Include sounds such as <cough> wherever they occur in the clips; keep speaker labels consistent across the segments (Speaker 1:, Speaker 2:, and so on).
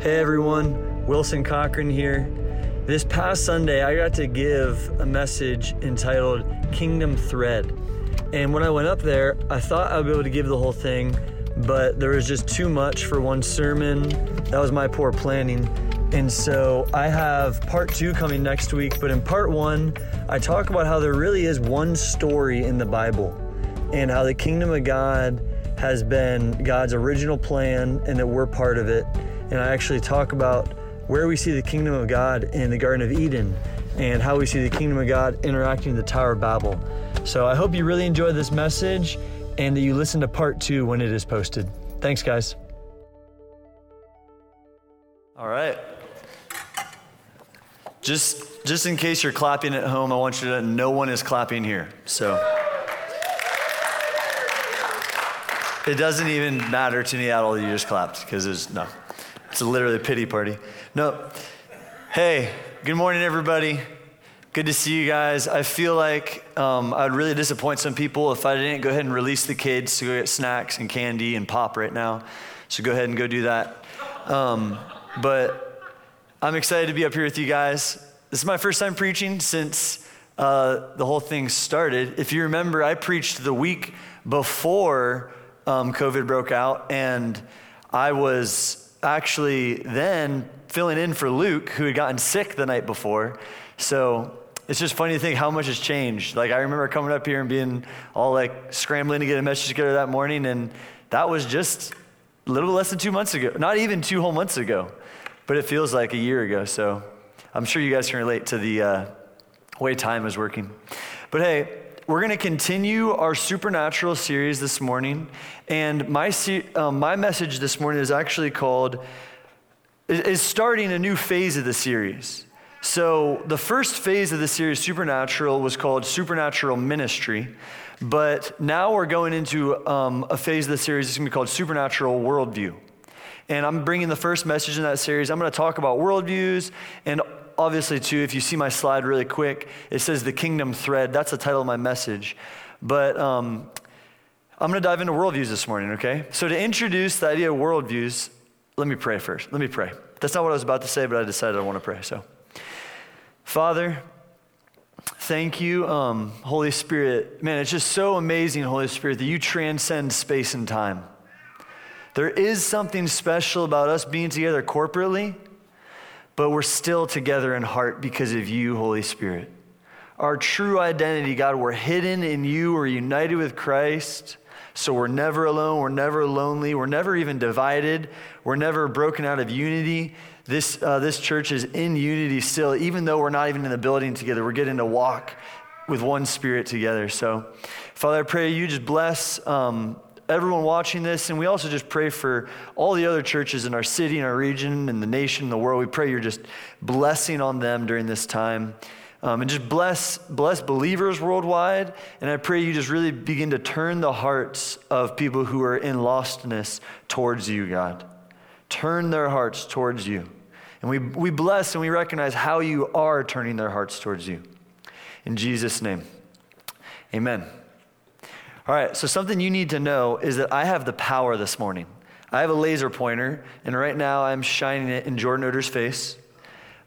Speaker 1: Hey everyone, Wilson Cochran here. This past Sunday, I got to give a message entitled Kingdom Thread. And when I went up there, I thought I'd be able to give the whole thing, but there was just too much for one sermon. That was my poor planning. And so I have part two coming next week, but in part one, I talk about how there really is one story in the Bible and how the kingdom of God has been God's original plan and that we're part of it and I actually talk about where we see the kingdom of God in the Garden of Eden and how we see the kingdom of God interacting with the Tower of Babel. So I hope you really enjoy this message and that you listen to part two when it is posted. Thanks, guys. All right. Just, just in case you're clapping at home, I want you to know no one is clapping here. So it doesn't even matter to me at all that you just clapped because there's no. It's a literally a pity party. No. Hey, good morning, everybody. Good to see you guys. I feel like um, I'd really disappoint some people if I didn't go ahead and release the kids to go get snacks and candy and pop right now. So go ahead and go do that. Um, but I'm excited to be up here with you guys. This is my first time preaching since uh, the whole thing started. If you remember, I preached the week before um, COVID broke out, and I was actually then filling in for Luke, who had gotten sick the night before. So it's just funny to think how much has changed. Like, I remember coming up here and being all like scrambling to get a message together that morning, and that was just a little less than two months ago. Not even two whole months ago, but it feels like a year ago. So I'm sure you guys can relate to the uh, way time is working. But hey, we're going to continue our supernatural series this morning. And my, um, my message this morning is actually called, is starting a new phase of the series. So, the first phase of the series, Supernatural, was called Supernatural Ministry. But now we're going into um, a phase of the series that's going to be called Supernatural Worldview. And I'm bringing the first message in that series. I'm going to talk about worldviews and obviously, too, if you see my slide really quick, it says the kingdom thread. That's the title of my message. But um, I'm going to dive into worldviews this morning, okay? So, to introduce the idea of worldviews, let me pray first. Let me pray. That's not what I was about to say, but I decided I want to pray. So, Father, thank you, um, Holy Spirit. Man, it's just so amazing, Holy Spirit, that you transcend space and time. There is something special about us being together corporately but we're still together in heart because of you, Holy Spirit. Our true identity, God, we're hidden in you, we're united with Christ. So we're never alone, we're never lonely, we're never even divided, we're never broken out of unity. This, uh, this church is in unity still, even though we're not even in the building together. We're getting to walk with one spirit together. So, Father, I pray you just bless um, everyone watching this, and we also just pray for all the other churches in our city, in our region, in the nation, in the world. We pray you're just blessing on them during this time. Um, and just bless, bless believers worldwide. And I pray you just really begin to turn the hearts of people who are in lostness towards you, God. Turn their hearts towards you. And we, we bless and we recognize how you are turning their hearts towards you. In Jesus' name, amen. All right, so something you need to know is that I have the power this morning. I have a laser pointer, and right now I'm shining it in Jordan Oder's face.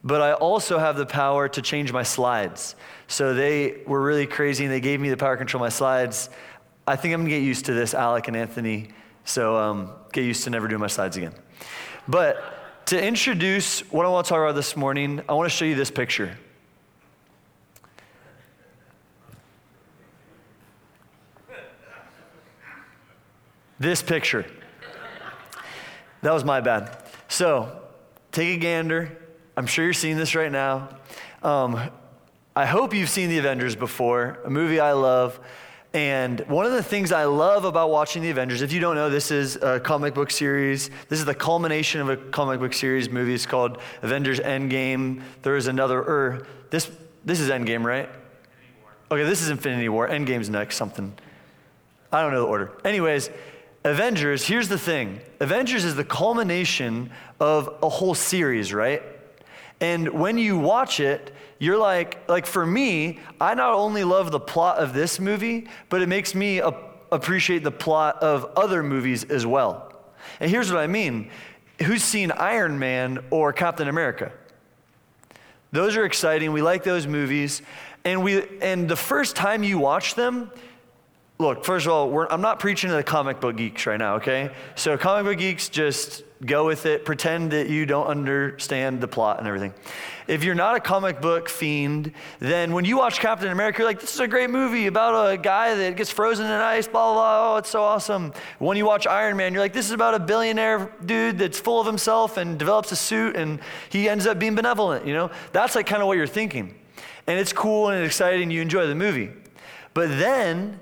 Speaker 1: But I also have the power to change my slides. So they were really crazy, and they gave me the power to control my slides. I think I'm gonna get used to this, Alec and Anthony. So um, get used to never doing my slides again. But to introduce what I want to talk about this morning, I want to show you this picture. This picture. That was my bad. So, take a gander. I'm sure you're seeing this right now. Um, I hope you've seen The Avengers before, a movie I love. And one of the things I love about watching The Avengers, if you don't know, this is a comic book series. This is the culmination of a comic book series movie. It's called Avengers Endgame. There is another, er, this, this is Endgame, right? Okay, this is Infinity War. Endgame's next, something. I don't know the order. Anyways, Avengers, here's the thing Avengers is the culmination of a whole series, right? And when you watch it, you're like, like for me, I not only love the plot of this movie, but it makes me appreciate the plot of other movies as well. And here's what I mean who's seen Iron Man or Captain America? Those are exciting. We like those movies. And, we, and the first time you watch them, look, first of all, I'm not preaching to the comic book geeks right now, okay? So, comic book geeks, just go with it. Pretend that you don't understand the plot and everything. If you're not a comic book fiend, then when you watch Captain America, you're like, this is a great movie about a guy that gets frozen in ice, blah, blah, blah. Oh, it's so awesome. When you watch Iron Man, you're like, this is about a billionaire dude that's full of himself and develops a suit and he ends up being benevolent, you know? That's like kind of what you're thinking. And it's cool and exciting, you enjoy the movie. But then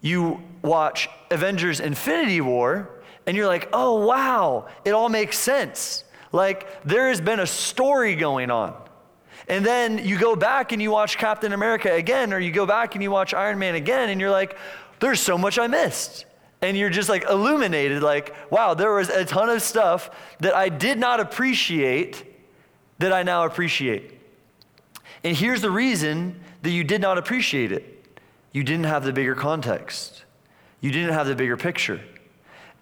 Speaker 1: you watch Avengers Infinity War and you're like, oh, wow, it all makes sense. Like, there has been a story going on. And then you go back and you watch Captain America again, or you go back and you watch Iron Man again, and you're like, there's so much I missed. And you're just like illuminated, like, wow, there was a ton of stuff that I did not appreciate that I now appreciate. And here's the reason that you did not appreciate it you didn't have the bigger context, you didn't have the bigger picture.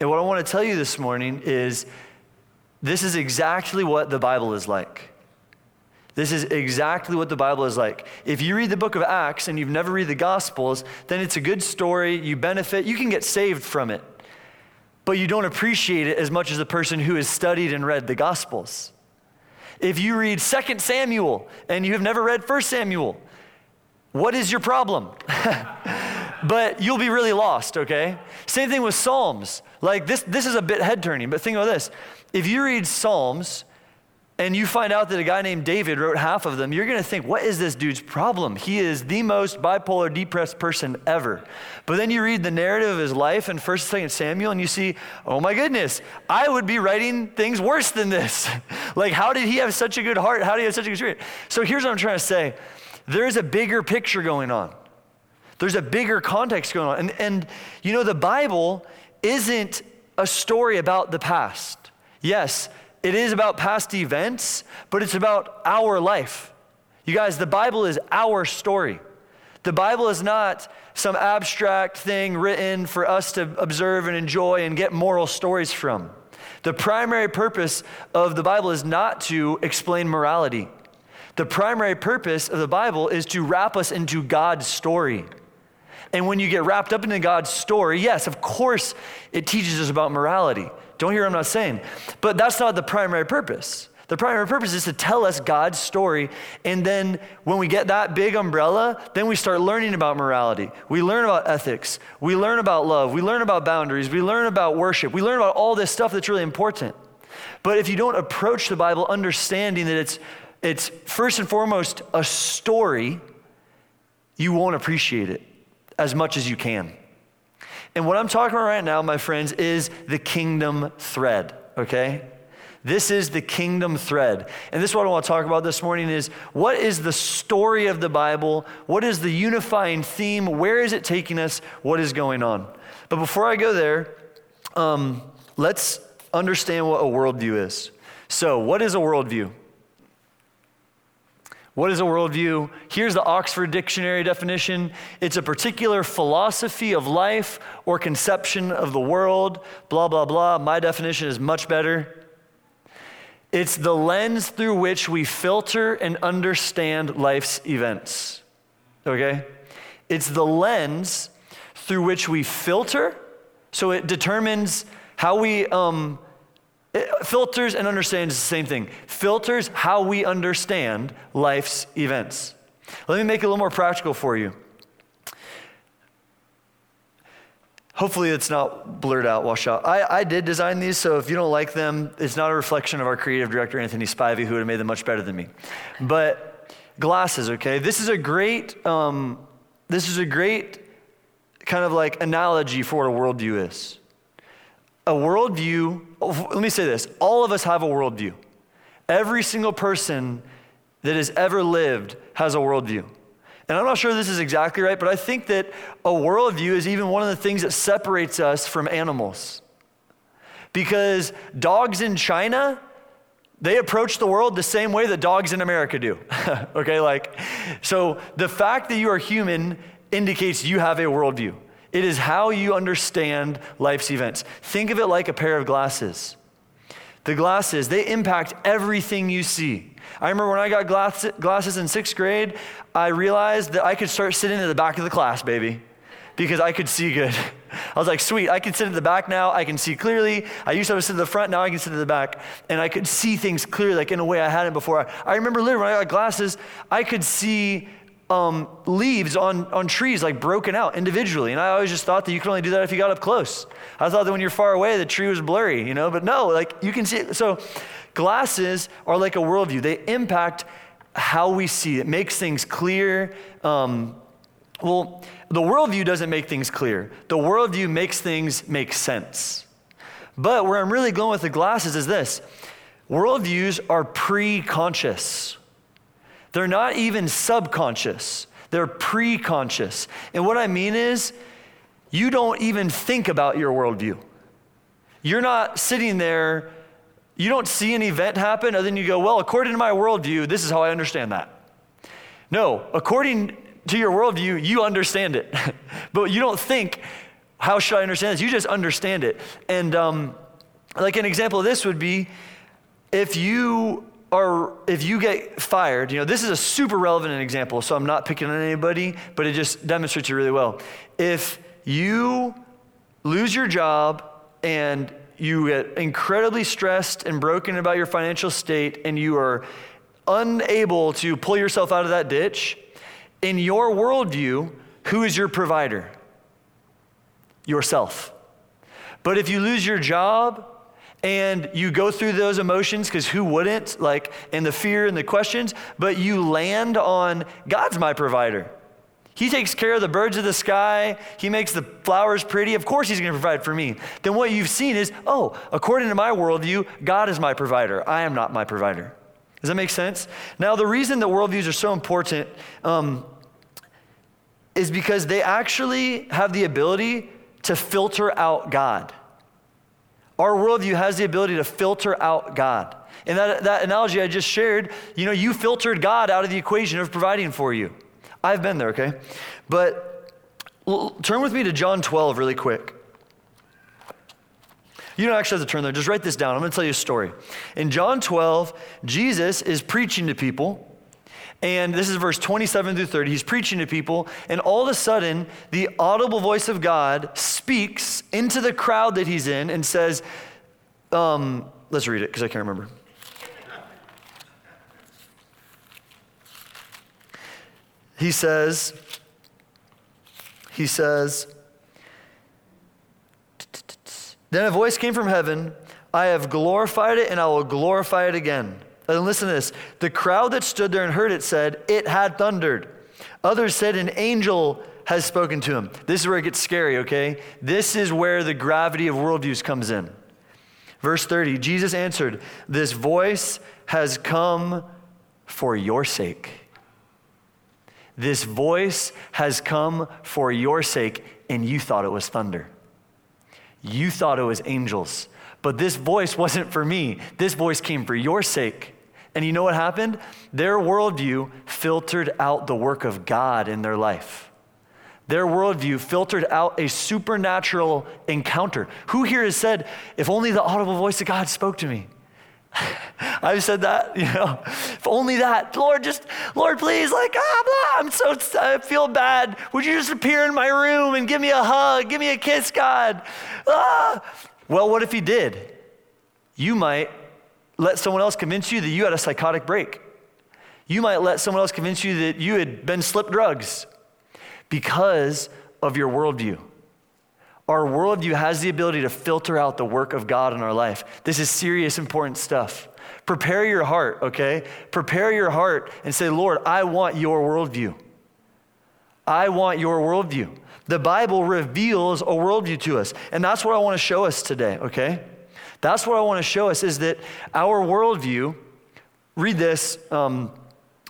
Speaker 1: And what I want to tell you this morning is this is exactly what the Bible is like. This is exactly what the Bible is like. If you read the book of Acts and you've never read the Gospels, then it's a good story. You benefit, you can get saved from it. But you don't appreciate it as much as the person who has studied and read the Gospels. If you read 2 Samuel and you have never read 1 Samuel, what is your problem? <laughs> but you'll be really lost, okay? Same thing with Psalms. Like this, this is a bit head turning, but think about this. If you read Psalms and you find out that a guy named David wrote half of them, you're to think, what is this dude's problem? He is the most bipolar, depressed person ever. But then you read the narrative of his life in 1st and 2nd Samuel and you see, oh my goodness, I would be writing things worse than this. <laughs> like, how did he have such a good heart? How did he have such a good spirit? So here's what I'm trying to say there's a bigger picture going on. There's a bigger context going on. And, and you know, the Bible isn't a story about the past. Yes, it is about past events, but it's about our life. You guys, the Bible is our story. The Bible is not some abstract thing written for us to observe and enjoy and get moral stories from. The primary purpose of the Bible is not to explain morality. The primary purpose of the Bible is to wrap us into God's story. And when you get wrapped up into God's story, yes, of course, it teaches us about morality. Don't hear what I'm not saying. But that's not the primary purpose. The primary purpose is to tell us God's story. And then when we get that big umbrella, then we start learning about morality. We learn about ethics. We learn about love. We learn about boundaries. We learn about worship. We learn about all this stuff that's really important. But if you don't approach the Bible understanding that it's it's first and foremost a story, you won't appreciate it as much as you can. And what I'm talking about right now, my friends, is the kingdom thread, okay? This is the kingdom thread. And this is what I want to talk about this morning is what is the story of the Bible? What is the unifying theme? Where is it taking us? What is going on? But before I go there, um, let's understand what a worldview is. So, what is a worldview? What is a worldview? Here's the Oxford Dictionary definition it's a particular philosophy of life or conception of the world, blah, blah, blah. My definition is much better. It's the lens through which we filter and understand life's events. Okay? It's the lens through which we filter, so it determines how we um, it filters and understands the same thing. Filters how we understand life's events. Let me make it a little more practical for you. Hopefully, it's not blurred out, washed out. I, I did design these, so if you don't like them, it's not a reflection of our creative director, Anthony Spivey, who would have made them much better than me. But glasses, okay? This is a great, um, this is a great kind of like analogy for what a worldview is a worldview, let me say this all of us have a worldview. Every single person that has ever lived has a worldview. And I'm not sure this is exactly right, but I think that a worldview is even one of the things that separates us from animals. Because dogs in China, they approach the world the same way that dogs in America do. <laughs> okay, like, so the fact that you are human indicates you have a worldview. It is how you understand life's events. Think of it like a pair of glasses. the glasses, they impact everything you see. I remember when I got glasses in sixth grade, I realized that I could start sitting in the back of the class, baby, because I could see good. <laughs> I was like, sweet, I can sit in the back now. I can see clearly. I used to have to sit in the front, now I can sit in the back. And I could see things clearly, like in a way I hadn't before. I, I remember literally when I got glasses, I could see um, leaves on, on trees like broken out individually. And I always just thought that you could only do that if you got up close. I thought that when you're far away, the tree was blurry, you know, but no, like you can see it. So glasses are like a worldview, they impact how we see. It makes things clear. Um, well, the worldview doesn't make things clear, the worldview makes things make sense. But where I'm really going with the glasses is this worldviews are pre conscious. They're not even subconscious, they're pre conscious. And what I mean is, you don't even think about your worldview. You're not sitting there, you don't see an event happen, and then you go, well, according to my worldview, this is how I understand that. No, according to your worldview, you understand it. <laughs> but you don't think, how should I understand this? You just understand it. And um, like an example of this would be if you are if you get fired, you know, this is a super relevant example, so I'm not picking on anybody, but it just demonstrates it really well. If you lose your job and you get incredibly stressed and broken about your financial state and you are unable to pull yourself out of that ditch, in your worldview, who is your provider? Yourself. But if you lose your job and you go through those emotions because who wouldn't like and the fear and the questions but you land on god's my provider. He takes care of the birds of the sky. He makes the flowers pretty. Of course he's going to provide for me. Then what you've seen is oh according to my worldview god is my provider. I am not my provider. Does that make sense? Now the reason that worldviews are so important um, is because they actually have the ability to filter out god our worldview has the ability to filter out God. And that, that analogy I just shared, you know, you filtered God out of the equation of providing for you. I've been there, okay? But l- turn with me to John 12 really quick. You don't actually have to turn there. Just write this down. I'm going to tell you a story. In John 12, Jesus is preaching to people. And this is verse 27 through 30. He's preaching to people, and all of a sudden, the audible voice of God speaks into the crowd that he's in and says, um, let's read it because I can't remember. He says, he says, then a voice came from heaven I have glorified it and I will glorify it again. And listen to this. The crowd that stood there and heard it said, It had thundered. Others said, An angel has spoken to him. This is where it gets scary, okay? This is where the gravity of worldviews comes in. Verse 30 Jesus answered, This voice has come for your sake. This voice has come for your sake, and you thought it was thunder. You thought it was angels. But this voice wasn't for me. This voice came for your sake. And you know what happened? Their worldview filtered out the work of God in their life. Their worldview filtered out a supernatural encounter. Who here has said, if only the audible voice of God spoke to me? <laughs> I've said that, <laughs> you know, if only that, Lord, just, Lord, please, like, ah, blah, I'm so, I feel bad. Would you just appear in my room and give me a hug, give me a kiss, God? Ah. Well, what if he did? You might let someone else convince you that you had a psychotic break. You might let someone else convince you that you had been slipped drugs because of your worldview. Our worldview has the ability to filter out the work of God in our life. This is serious, important stuff. Prepare your heart, okay? Prepare your heart and say, Lord, I want your worldview. I want your worldview. The Bible reveals a worldview to us, and that's what I want to show us today, okay? That's what I want to show us is that our worldview, read this, um,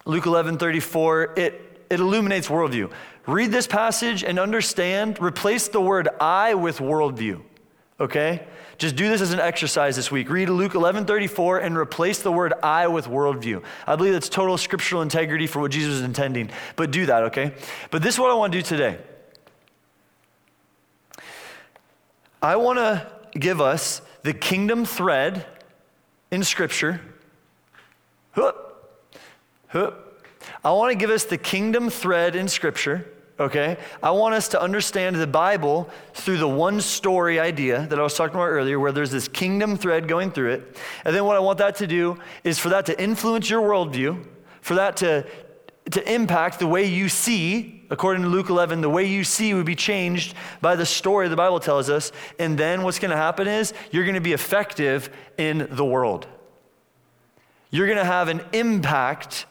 Speaker 1: Luke 11 34, it, it illuminates worldview. Read this passage and understand, replace the word I with worldview, okay? Just do this as an exercise this week. Read Luke 11 34 and replace the word I with worldview. I believe that's total scriptural integrity for what Jesus was intending, but do that, okay? But this is what I want to do today. I want to give us the kingdom thread in Scripture. Hup, hup. I want to give us the kingdom thread in Scripture, okay? I want us to understand the Bible through the one story idea that I was talking about earlier, where there's this kingdom thread going through it. And then what I want that to do is for that to influence your worldview, for that to, to impact the way you see, according to Luke 11, the way you see would be changed by the story the Bible tells us. And then what's going to happen is you're going to be effective in the world. You're going to have an impact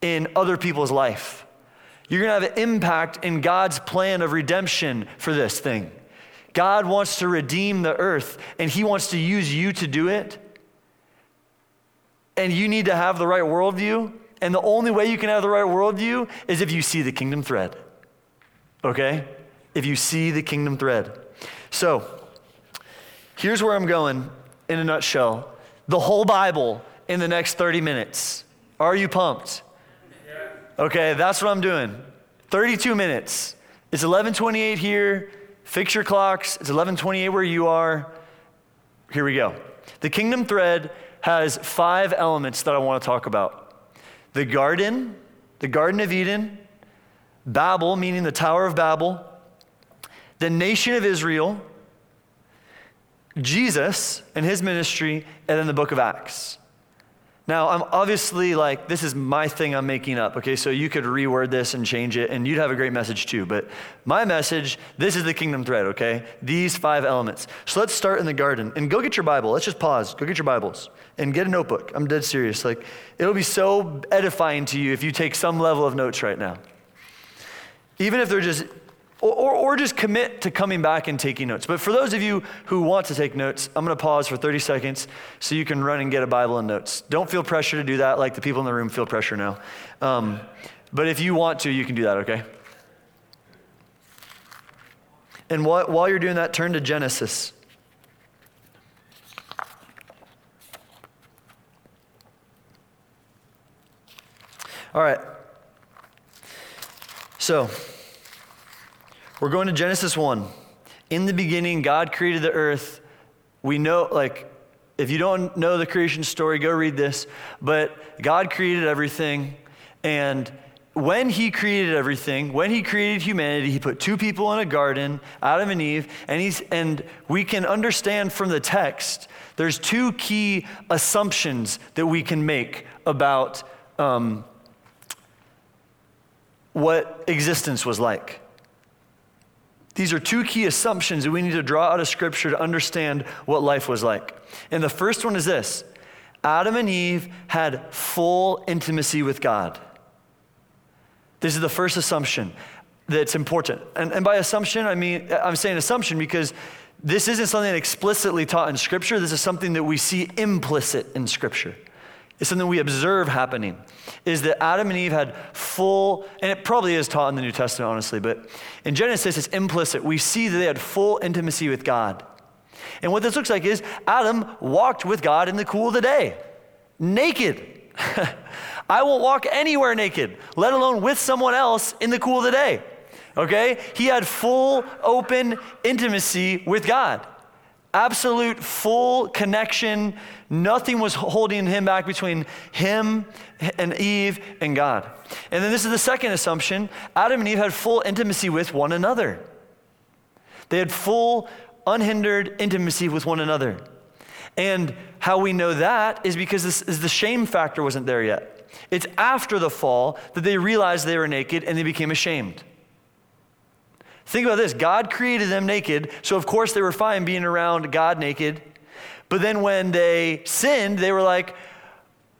Speaker 1: in other people's life. You're going to have an impact in God's plan of redemption for this thing. God wants to redeem the earth, and He wants to use you to do it. And you need to have the right worldview. And the only way you can have the right worldview is if you see the kingdom thread. Okay? If you see the kingdom thread. So, here's where I'm going in a nutshell the whole Bible in the next 30 minutes. Are you pumped? Okay, that's what I'm doing. 32 minutes. It's 11:28 here. Fix your clocks. It's 11:28 where you are. Here we go. The kingdom thread has five elements that I want to talk about. The garden, the garden of Eden, Babel meaning the Tower of Babel, the nation of Israel, Jesus and his ministry, and then the book of Acts. Now, I'm obviously like, this is my thing I'm making up, okay? So you could reword this and change it, and you'd have a great message too. But my message, this is the kingdom thread, okay? These five elements. So let's start in the garden. And go get your Bible. Let's just pause. Go get your Bibles and get a notebook. I'm dead serious. Like, it'll be so edifying to you if you take some level of notes right now. Even if they're just or, or, or, just commit to coming back and taking notes. But for those of you who want to take notes, I'm going to pause for 30 seconds so you can run and get a Bible and notes. Don't feel pressure to do that like the people in the room feel pressure now. Um, but if you want to, you can do that, okay? And while, while you're doing that, turn to Genesis. All right. So, we're going to Genesis 1. In the beginning, God created the earth. We know, like, if you don't know the creation story, go read this. But God created everything. And when He created everything, when He created humanity, He put two people in a garden, Adam and Eve. And, he's, and we can understand from the text, there's two key assumptions that we can make about um, what existence was like. These are two key assumptions that we need to draw out of Scripture to understand what life was like. And the first one is this Adam and Eve had full intimacy with God. This is the first assumption that's important. And, and by assumption, I mean, I'm saying assumption because this isn't something explicitly taught in Scripture. This is something that we see implicit in Scripture. It's something we observe happening is that Adam and Eve had full, and it probably is taught in the New Testament, honestly, but in Genesis, it's implicit. We see that they had full intimacy with God. And what this looks like is Adam walked with God in the cool of the day, naked. <laughs> I won't walk anywhere naked, let alone with someone else in the cool of the day. Okay? He had full, open intimacy with God absolute full connection. Nothing was holding him back between him and Eve and God. And then this is the second assumption Adam and Eve had full intimacy with one another. They had full, unhindered intimacy with one another. And how we know that is because this is the shame factor wasn't there yet. It's after the fall that they realized they were naked and they became ashamed. Think about this God created them naked, so of course they were fine being around God naked. But then when they sinned, they were like,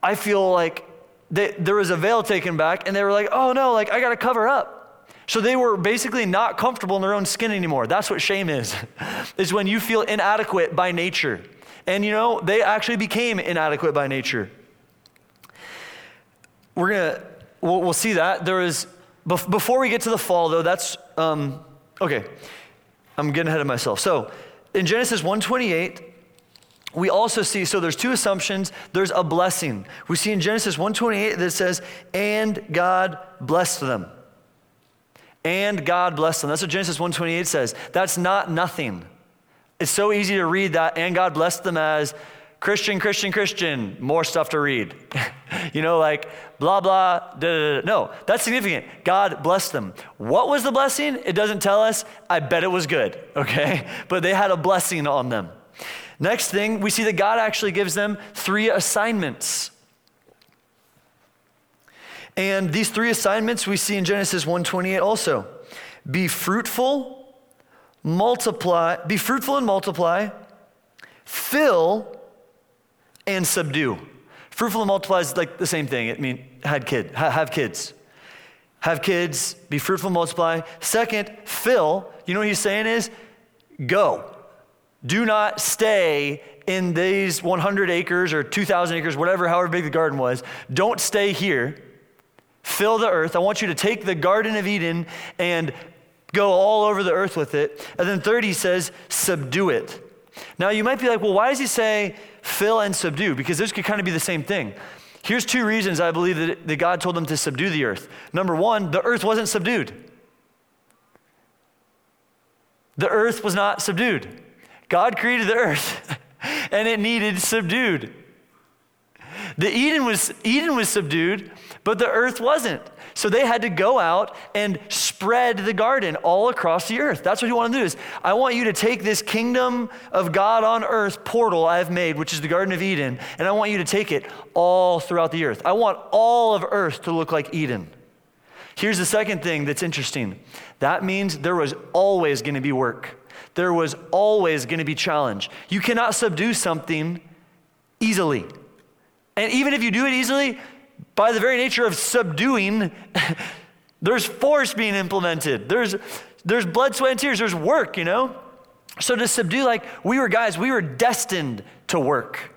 Speaker 1: I feel like they, there was a veil taken back, and they were like, oh no, like I gotta cover up. So they were basically not comfortable in their own skin anymore. That's what shame is. <laughs> is when you feel inadequate by nature. And you know, they actually became inadequate by nature. We're gonna, we'll, we'll see that. There is, before we get to the fall though, that's, um, Okay, I'm getting ahead of myself. So in Genesis 128, we also see so there's two assumptions. There's a blessing. We see in genesis 128 that says and god blessed them. And god blessed them. That's what genesis 128 says. That's not nothing. It's so easy to read that and god blessed them as Christian, Christian, Christian, more stuff to read. <laughs> <laughs> you know, like blah, blah, da, da, da. No, that's significant. God blessed them. What was the blessing? It doesn't tell us. I bet it was good, <laughs> okay? But they had a blessing on them. Next thing, we see that God actually gives them three assignments. And these three assignments we see in Genesis 1:28 also. Be fruitful, multiply, be fruitful and multiply, fill and subdue. Fruitful and multiply is like the same thing. It means had kid, have kids. Have kids, be fruitful, and multiply. Second, fill. You know what he's saying is go. Do not stay in these 100 acres or 2,000 acres, whatever, however big the garden was. Don't stay here. Fill the earth. I want you to take the Garden of Eden and go all over the earth with it. And then third, he says, subdue it. Now, you might be like, well, why does he say fill and subdue? Because this could kind of be the same thing. Here's two reasons I believe that, that God told them to subdue the earth. Number one, the earth wasn't subdued. The earth was not subdued. God created the earth <laughs> and it needed subdued. The Eden was Eden was subdued, but the earth wasn't. So they had to go out and spread the garden all across the earth. That's what you want to do is I want you to take this kingdom of God on earth portal I've made, which is the Garden of Eden, and I want you to take it all throughout the earth. I want all of earth to look like Eden. Here's the second thing that's interesting. That means there was always going to be work. There was always going to be challenge. You cannot subdue something easily. And even if you do it easily, by the very nature of subduing, <laughs> there's force being implemented. There's, there's blood, sweat, and tears. There's work, you know? So to subdue, like, we were guys, we were destined to work.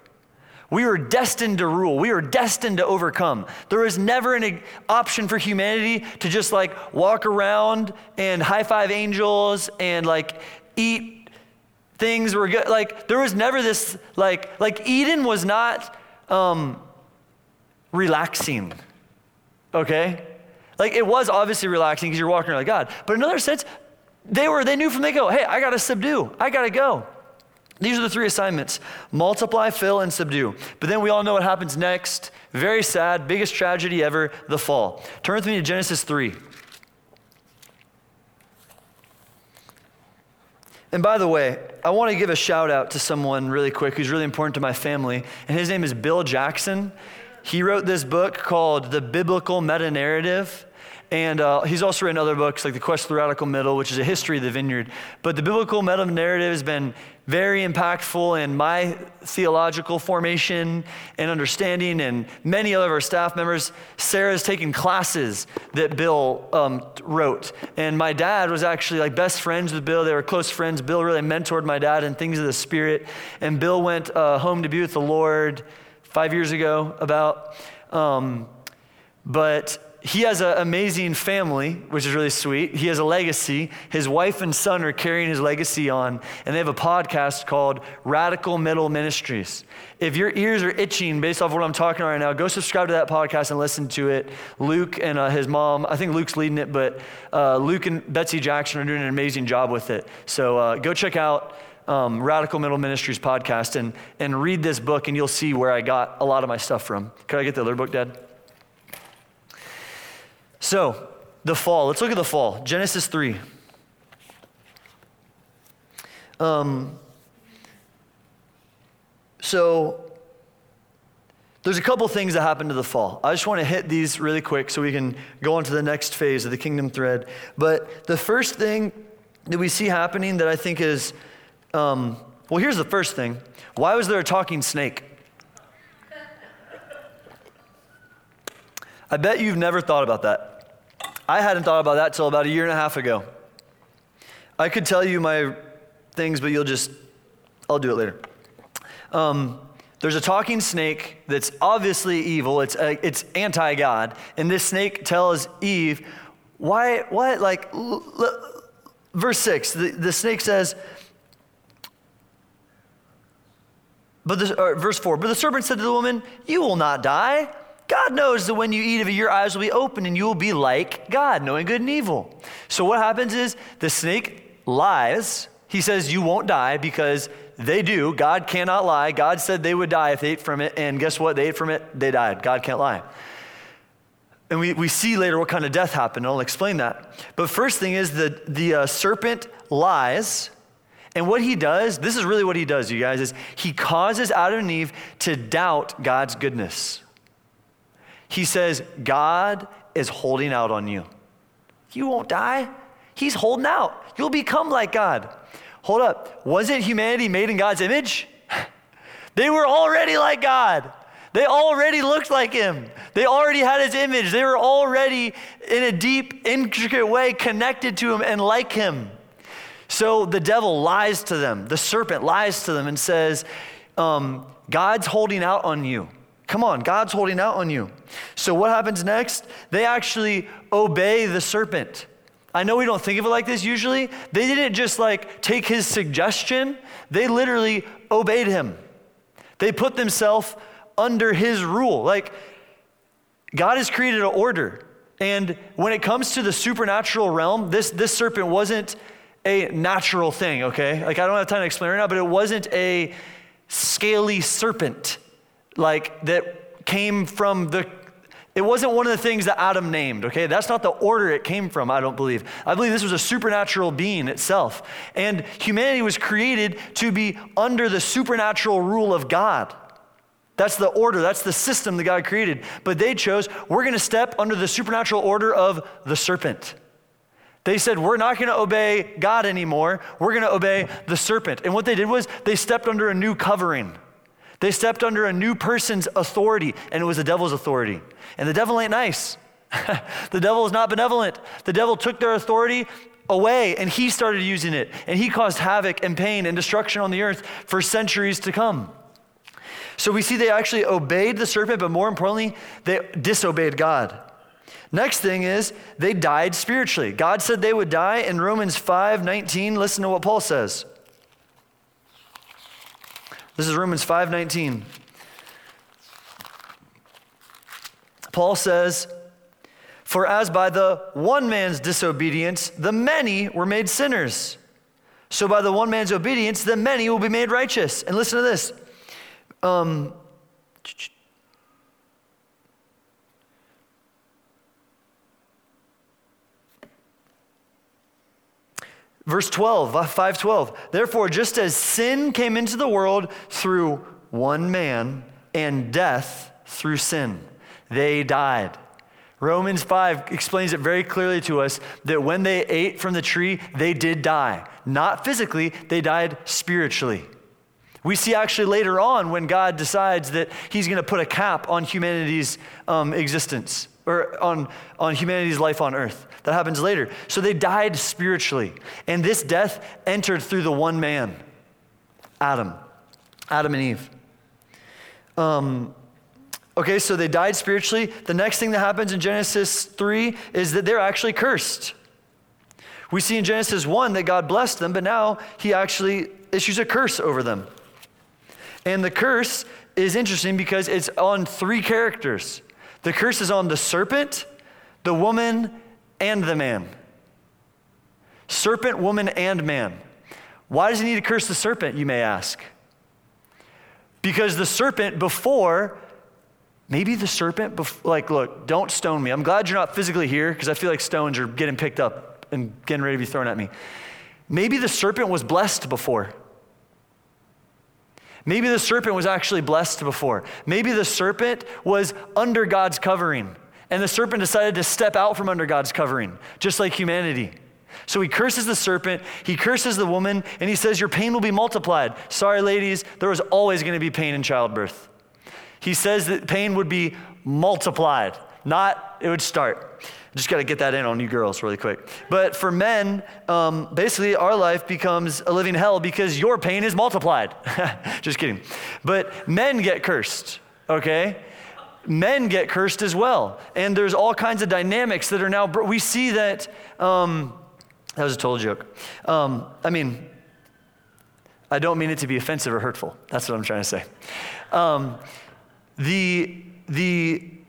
Speaker 1: We were destined to rule. We were destined to overcome. There was never an option for humanity to just like walk around and high five angels and like eat things were good. Like there was never this like like Eden was not um, relaxing. Okay? Like it was obviously relaxing because you're walking around like God. But in another sense, they were, they knew from they go, hey, I gotta subdue. I gotta go. These are the three assignments multiply, fill, and subdue. But then we all know what happens next. Very sad, biggest tragedy ever the fall. Turn with me to Genesis 3. And by the way, I want to give a shout out to someone really quick who's really important to my family, and his name is Bill Jackson. He wrote this book called The Biblical Meta Narrative. And uh, he's also written other books like The Quest for the Radical Middle, which is a history of the vineyard. But the biblical meta narrative has been very impactful in my theological formation and understanding, and many other of our staff members. Sarah's taken classes that Bill um, wrote. And my dad was actually like best friends with Bill. They were close friends. Bill really mentored my dad in things of the Spirit. And Bill went uh, home to be with the Lord five years ago, about. Um, but he has an amazing family, which is really sweet. He has a legacy. His wife and son are carrying his legacy on, and they have a podcast called Radical Middle Ministries. If your ears are itching based off what I'm talking right now, go subscribe to that podcast and listen to it. Luke and uh, his mom, I think Luke's leading it, but uh, Luke and Betsy Jackson are doing an amazing job with it. So uh, go check out um, Radical Middle Ministries podcast and, and read this book, and you'll see where I got a lot of my stuff from. Could I get the other book, Dad? So, the fall. Let's look at the fall. Genesis 3. Um, so, there's a couple things that happen to the fall. I just want to hit these really quick so we can go on to the next phase of the kingdom thread. But the first thing that we see happening that I think is, um, well, here's the first thing. Why was there a talking snake? I bet you've never thought about that. I hadn't thought about that till about a year and a half ago. I could tell you my things, but you'll just, I'll do it later. Um, there's a talking snake that's obviously evil. It's, uh, it's anti God. And this snake tells Eve, why, what? Like, l- l- verse 6, the, the snake says, but the, verse 4, but the serpent said to the woman, You will not die. God knows that when you eat of it, your eyes will be open and you will be like God, knowing good and evil. So what happens is the snake lies. He says, You won't die because They do. God cannot lie. God said they would die if they ate from it, and guess what? They ate from it, they died. God can't lie. And we, we see later what kind of death happened. I'll explain that. But first thing is the, the uh, serpent lies. And what he does, this is really what he does, you guys, is he causes Adam and Eve to doubt God's goodness. He says, God is holding out on you. You won't die. He's holding out. You'll become like God. Hold up. Wasn't humanity made in God's image? <laughs> They were already like God. They already looked like him. They already had his image. They were already, in a deep, intricate way, connected to him and like him. So the devil lies to them. The serpent lies to them and says, um, God's holding out on you. Come on, God's holding out on you. So what happens next? They actually obey the serpent. I know we don't think of it like this usually. They didn't just like take his suggestion, they literally obeyed him. They put themselves under his rule. Like, God has created an order. And when it comes to the supernatural realm, this, this serpent wasn't a natural thing, okay? Like, I don't have time to explain right now, but it wasn't a scaly serpent, like, that came from the it wasn't one of the things that Adam named, okay? That's not the order it came from, I don't believe. I believe this was a supernatural being itself. And humanity was created to be under the supernatural rule of God. That's the order, that's the system that God created. But they chose, we're going to step under the supernatural order of the serpent. They said, We're not going to obey God anymore. We're going to obey the serpent. And what they did was they stepped under a new covering. They stepped under a new person's authority, and it was the devil's authority. And the devil ain't nice. <laughs> the devil is not benevolent. The devil took their authority away, and he started using it. And he caused havoc and pain and destruction on the earth for centuries to come. So we see they actually obeyed the serpent, but more importantly, they disobeyed God. Next thing is they died spiritually. God said they would die in Romans 5 19. Listen to what Paul says. This is Romans 5:19. Paul says, For as by the one man's disobedience, the many were made sinners, so by the one man's obedience, the many will be made righteous. And listen to this um, verse 12, 512. Therefore, just as sin came into the world through one man and death through sin, they died. Romans 5 explains it very clearly to us that when they ate from the tree, they did die. Not physically, they died spiritually. We see actually later on when God decides that He's going to put a cap on humanity's um, existence or on, on humanity's life on earth. That happens later. So they died spiritually. And this death entered through the one man, Adam, Adam and Eve. Um, okay, so they died spiritually. The next thing that happens in Genesis 3 is that they're actually cursed. We see in Genesis 1 that God blessed them, but now He actually issues a curse over them. And the curse is interesting because it's on three characters the curse is on the serpent, the woman, and the man. Serpent, woman, and man. Why does he need to curse the serpent, you may ask? Because the serpent before, maybe the serpent, bef- like, look, don't stone me. I'm glad you're not physically here because I feel like stones are getting picked up and getting ready to be thrown at me. Maybe the serpent was blessed before. Maybe the serpent was actually blessed before. Maybe the serpent was under God's covering, and the serpent decided to step out from under God's covering, just like humanity. So he curses the serpent, he curses the woman, and he says, Your pain will be multiplied. Sorry, ladies, there was always going to be pain in childbirth. He says that pain would be multiplied, not it would start. Just got to get that in on you girls really quick. But for men, um, basically, our life becomes a living hell because your pain is multiplied. <laughs> Just kidding. But men get cursed, okay? Men get cursed as well. And there's all kinds of dynamics that are now, we see that, um, that was a total joke. Um, I mean, I don't mean it to be offensive or hurtful. That's what I'm trying to say. Um, the, the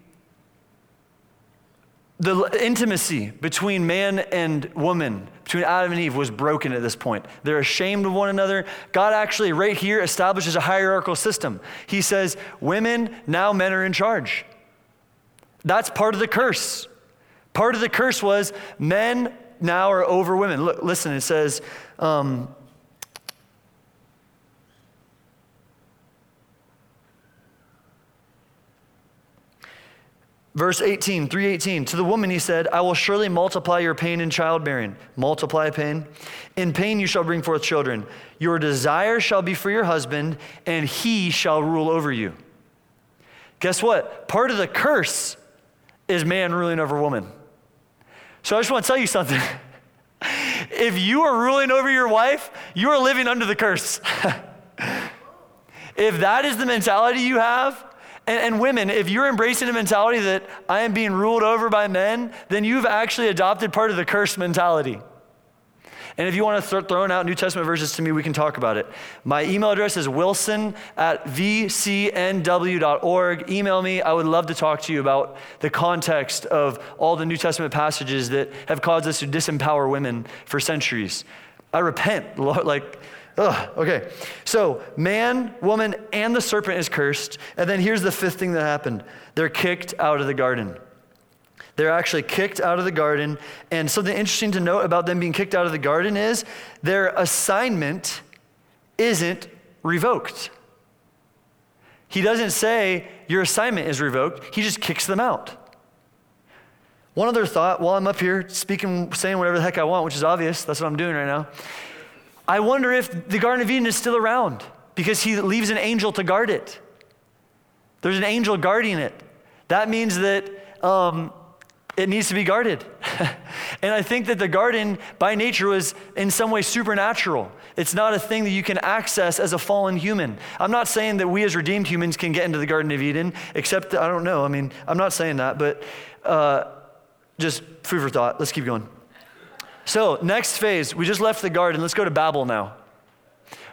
Speaker 1: the intimacy between man and woman, between Adam and Eve was broken at this point. They're ashamed of one another. God actually, right here, establishes a hierarchical system. He says, Women, now men are in charge. That's part of the curse. Part of the curse was men now are over women. Look, listen, it says, um, Verse 18, 318. To the woman he said, I will surely multiply your pain in childbearing. Multiply pain. In pain you shall bring forth children. Your desire shall be for your husband, and he shall rule over you. Guess what? Part of the curse is man ruling over woman. So I just want to tell you something. <laughs> if you are ruling over your wife, you are living under the curse. <laughs> if that is the mentality you have, and, and, women, if you're embracing a mentality that I am being ruled over by men, then you've actually adopted part of the curse mentality. And if you want to start throwing out New Testament verses to me, we can talk about it. My email address is wilson at vcnw.org. Email me. I would love to talk to you about the context of all the New Testament passages that have caused us to disempower women for centuries. I repent, Lord, like, Ugh, okay. So, man, woman, and the serpent is cursed. And then here's the fifth thing that happened they're kicked out of the garden. They're actually kicked out of the garden. And something interesting to note about them being kicked out of the garden is their assignment isn't revoked. He doesn't say, Your assignment is revoked. He just kicks them out. One other thought while I'm up here speaking, saying whatever the heck I want, which is obvious, that's what I'm doing right now. I wonder if the Garden of Eden is still around because he leaves an angel to guard it. There's an angel guarding it. That means that um, it needs to be guarded. <laughs> and I think that the garden by nature was in some way supernatural. It's not a thing that you can access as a fallen human. I'm not saying that we as redeemed humans can get into the Garden of Eden, except, I don't know. I mean, I'm not saying that, but uh, just food for thought. Let's keep going. So, next phase, we just left the garden. Let's go to Babel now.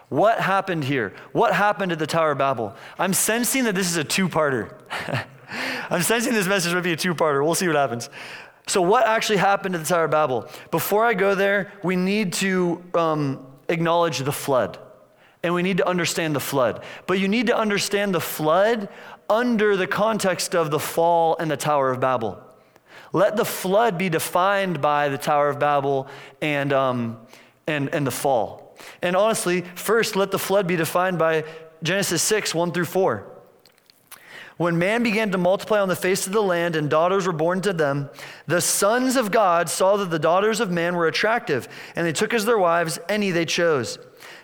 Speaker 1: What happened here? What happened at the Tower of Babel? I'm sensing that this is a two parter. <laughs> I'm sensing this message might be a two parter. We'll see what happens. So, what actually happened at the Tower of Babel? Before I go there, we need to um, acknowledge the flood. And we need to understand the flood. But you need to understand the flood under the context of the fall and the Tower of Babel. Let the flood be defined by the Tower of Babel and, um, and, and the fall. And honestly, first, let the flood be defined by Genesis 6 1 through 4. When man began to multiply on the face of the land and daughters were born to them, the sons of God saw that the daughters of man were attractive, and they took as their wives any they chose.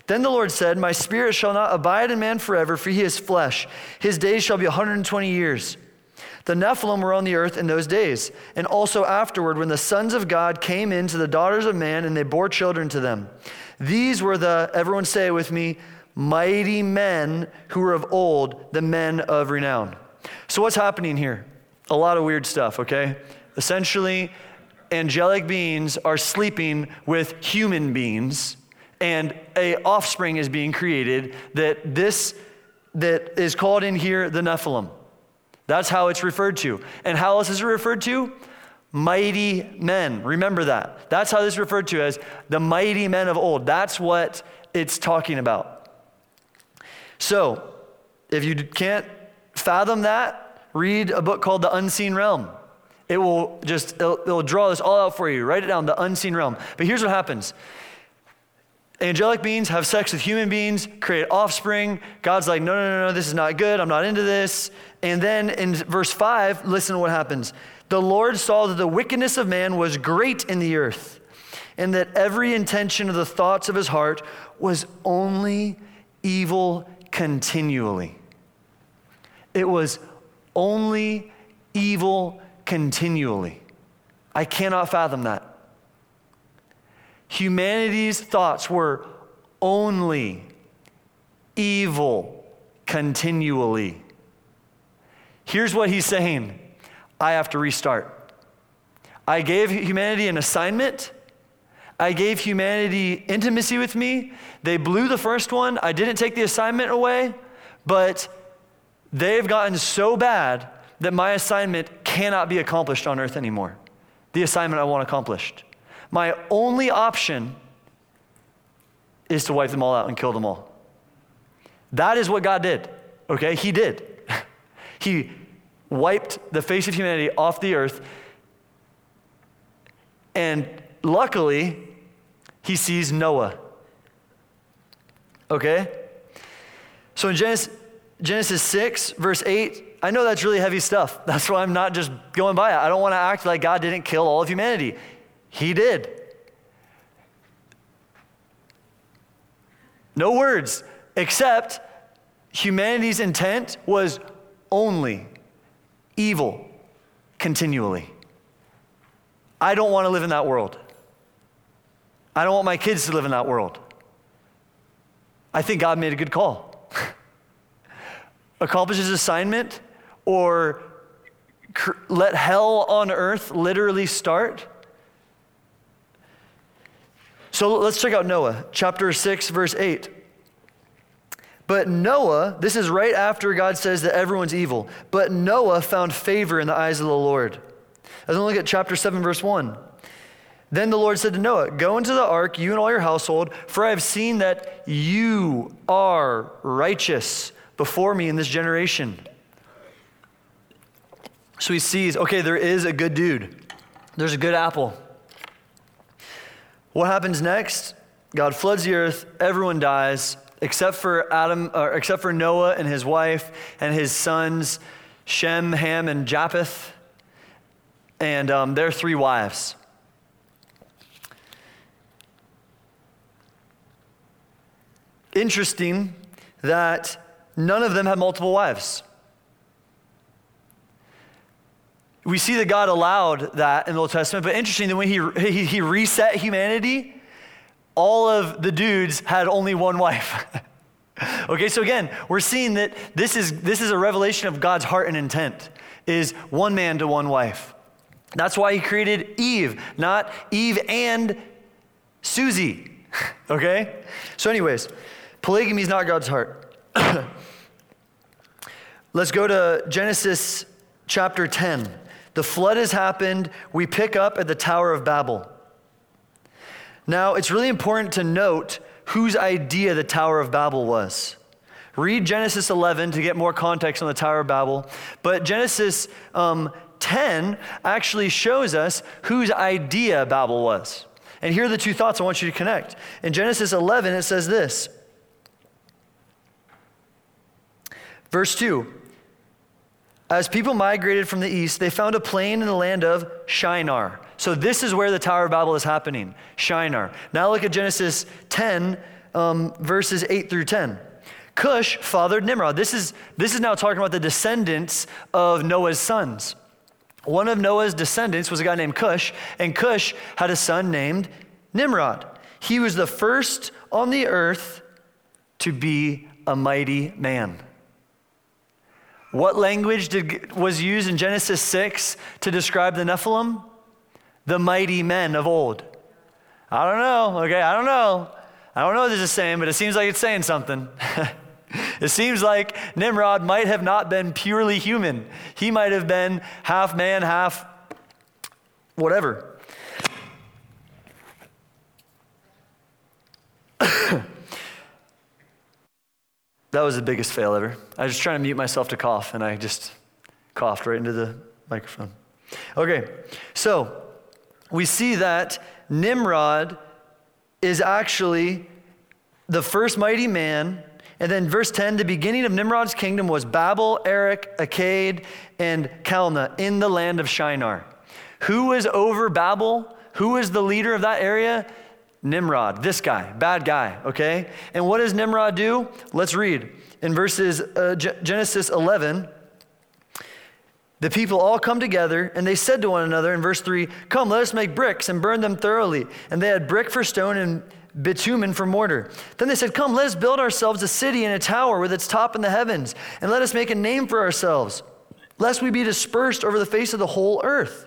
Speaker 1: Then the Lord said, My spirit shall not abide in man forever, for he is flesh. His days shall be 120 years. The Nephilim were on the earth in those days, and also afterward when the sons of God came in to the daughters of man and they bore children to them. These were the, everyone say with me, mighty men who were of old, the men of renown. So, what's happening here? A lot of weird stuff, okay? Essentially, angelic beings are sleeping with human beings, and a offspring is being created that this that is called in here the Nephilim. That's how it's referred to. And how else is it referred to? Mighty men. Remember that. That's how this is referred to as the mighty men of old. That's what it's talking about. So, if you can't fathom that, read a book called The Unseen Realm. It will just, it'll, it'll draw this all out for you. Write it down, The Unseen Realm. But here's what happens angelic beings have sex with human beings, create offspring. God's like, no, no, no, no, this is not good. I'm not into this. And then in verse 5, listen to what happens. The Lord saw that the wickedness of man was great in the earth, and that every intention of the thoughts of his heart was only evil continually. It was only evil continually. I cannot fathom that. Humanity's thoughts were only evil continually. Here's what he's saying I have to restart. I gave humanity an assignment. I gave humanity intimacy with me. They blew the first one. I didn't take the assignment away, but they've gotten so bad that my assignment cannot be accomplished on earth anymore. The assignment I want accomplished. my only option is to wipe them all out and kill them all. That is what God did, okay? He did. He wiped the face of humanity off the earth. And luckily, he sees Noah. Okay? So in Genesis, Genesis 6, verse 8, I know that's really heavy stuff. <laughs> That's why I'm not just going by it. I don't want to act like God didn't kill all of humanity. He did. No words, except humanity's intent was only evil continually. I don't want to live in that world. I don't want my kids to live in that world. I think God made a good call. <laughs> Accomplish his assignment or cr- let hell on earth literally start. So let's check out Noah, chapter 6, verse 8. But Noah, this is right after God says that everyone's evil, but Noah found favor in the eyes of the Lord. As we look at chapter 7, verse 1. Then the Lord said to Noah, Go into the ark, you and all your household, for I have seen that you are righteous before me in this generation. So he sees, okay, there is a good dude, there's a good apple. What happens next? God floods the earth, everyone dies, except for Adam, except for Noah and his wife and his sons, Shem, Ham, and Japheth, and um, their three wives. Interesting that none of them had multiple wives. We see that God allowed that in the Old Testament, but interesting that when he, he, he reset humanity, all of the dudes had only one wife. <laughs> okay, so again, we're seeing that this is, this is a revelation of God's heart and intent, is one man to one wife. That's why he created Eve, not Eve and Susie. <laughs> okay? So, anyways, polygamy is not God's heart. <coughs> Let's go to Genesis chapter 10. The flood has happened. We pick up at the Tower of Babel. Now, it's really important to note whose idea the Tower of Babel was. Read Genesis 11 to get more context on the Tower of Babel. But Genesis um, 10 actually shows us whose idea Babel was. And here are the two thoughts I want you to connect. In Genesis 11, it says this Verse 2 as people migrated from the east, they found a plain in the land of Shinar. So this is where the Tower of Babel is happening, Shinar. Now look at Genesis 10, um, verses 8 through 10. Cush fathered Nimrod. This is, this is now talking about the descendants of Noah's sons. One of Noah's descendants was a guy named Cush, and Cush had a son named Nimrod. He was the first on the earth to be a mighty man. What language did, was used in Genesis 6 to describe the Nephilim? The mighty men of old. I don't know, okay? I don't know. I don't know what this is saying, but it seems like it's saying something. <laughs> it seems like Nimrod might have not been purely human, he might have been half man, half whatever. <coughs> That was the biggest fail ever. I was just trying to mute myself to cough, and I just coughed right into the microphone. Okay, so we see that Nimrod is actually the first mighty man. And then verse 10 the beginning of Nimrod's kingdom was Babel, Erech, Akkad, and Calneh in the land of Shinar. Who was over Babel? Who was the leader of that area? Nimrod, this guy, bad guy, okay? And what does Nimrod do? Let's read. In verses uh, G- Genesis 11, the people all come together and they said to one another in verse 3, Come, let us make bricks and burn them thoroughly. And they had brick for stone and bitumen for mortar. Then they said, Come, let us build ourselves a city and a tower with its top in the heavens, and let us make a name for ourselves, lest we be dispersed over the face of the whole earth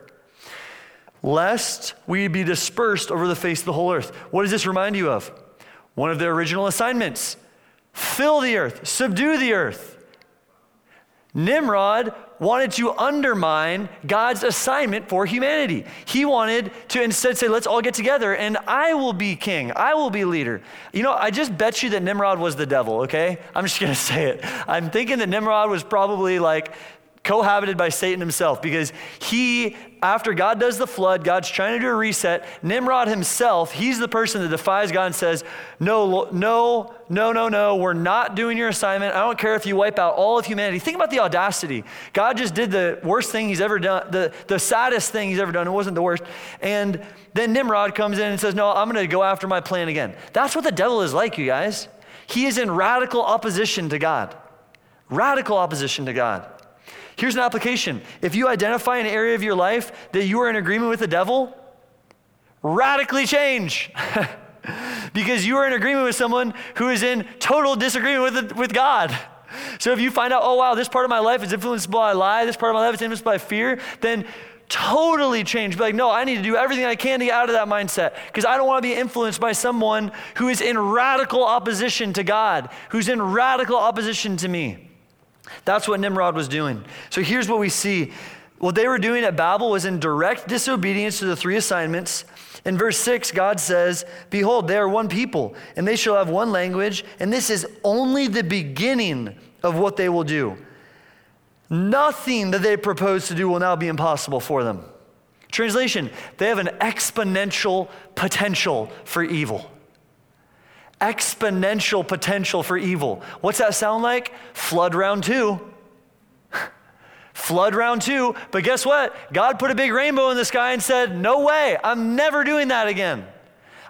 Speaker 1: lest we be dispersed over the face of the whole earth. What does this remind you of? One of their original assignments fill the earth, subdue the earth. Nimrod wanted to undermine God's assignment for humanity. He wanted to instead say, let's all get together and I will be king. I will be leader. You know, I just bet you that Nimrod was the devil, okay? I'm just gonna <laughs> say it. I'm thinking that Nimrod was probably like cohabited by Satan himself because he, after God does the flood, God's trying to do a reset. Nimrod himself, he's the person that defies God and says, No, no, no, no, no, we're not doing your assignment. I don't care if you wipe out all of humanity. Think about the audacity. God just did the worst thing he's ever done, the, the saddest thing he's ever done. It wasn't the worst. And then Nimrod comes in and says, No, I'm going to go after my plan again. That's what the devil is like, you guys. He is in radical opposition to God. Radical opposition to God. Here's an application. If you identify an area of your life that you are in agreement with the devil, radically change. <laughs> because you are in agreement with someone who is in total disagreement with, with God. So if you find out, oh wow, this part of my life is influenced by lie, this part of my life is influenced by fear, then totally change. Be like, no, I need to do everything I can to get out of that mindset because I don't want to be influenced by someone who is in radical opposition to God, who's in radical opposition to me. That's what Nimrod was doing. So here's what we see. What they were doing at Babel was in direct disobedience to the three assignments. In verse 6, God says, Behold, they are one people, and they shall have one language, and this is only the beginning of what they will do. Nothing that they propose to do will now be impossible for them. Translation, they have an exponential potential for evil exponential potential for evil. What's that sound like? Flood round two. Flood round two. But guess what? God put a big rainbow in the sky and said, No way, I'm never doing that again.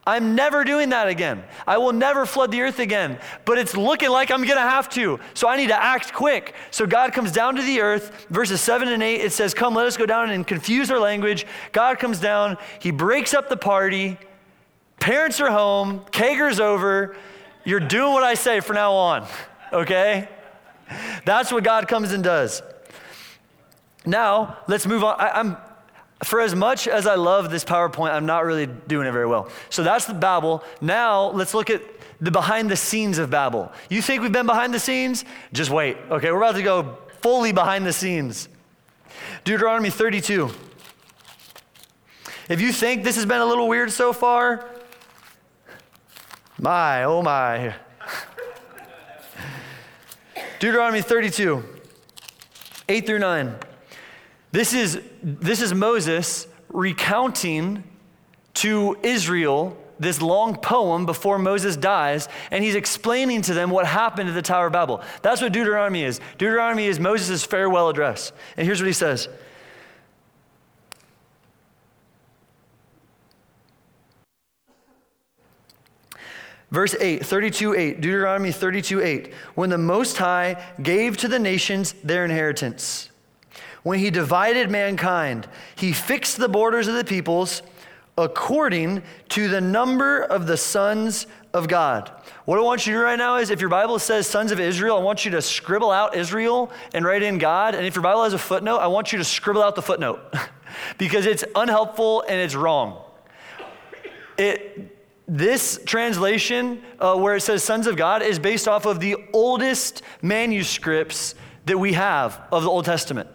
Speaker 1: I'm never doing that again. I will never flood the earth again. But it's looking like I'm going to have to. So I need to act quick. So God comes down to the earth. Verses 7 and 8, it says, Come, let us go down and confuse our language. God comes down. He breaks up the party. Parents are home, Kager's over. You're doing what I say from now on, okay? That's what God comes and does. Now, let's move on. I, am for as much as I love this PowerPoint, I'm not really doing it very well. So that's the Babel. Now, let's look at the behind the scenes of Babel. You think we've been behind the scenes? Just wait. Okay, we're about to go fully behind the scenes. Deuteronomy 32. If you think this has been a little weird so far, my, oh my. Deuteronomy 32, 8 through 9. This is, this is Moses recounting to Israel this long poem before Moses dies, and he's explaining to them what happened at the Tower of Babel. That's what Deuteronomy is. Deuteronomy is Moses' farewell address. And here's what he says Verse 8, 32 8, Deuteronomy 32 8. When the Most High gave to the nations their inheritance, when he divided mankind, he fixed the borders of the peoples according to the number of the sons of God. What I want you to do right now is if your Bible says sons of Israel, I want you to scribble out Israel and write in God. And if your Bible has a footnote, I want you to scribble out the footnote <laughs> because it's unhelpful and it's wrong. It, this translation, uh, where it says sons of God, is based off of the oldest manuscripts that we have of the Old Testament.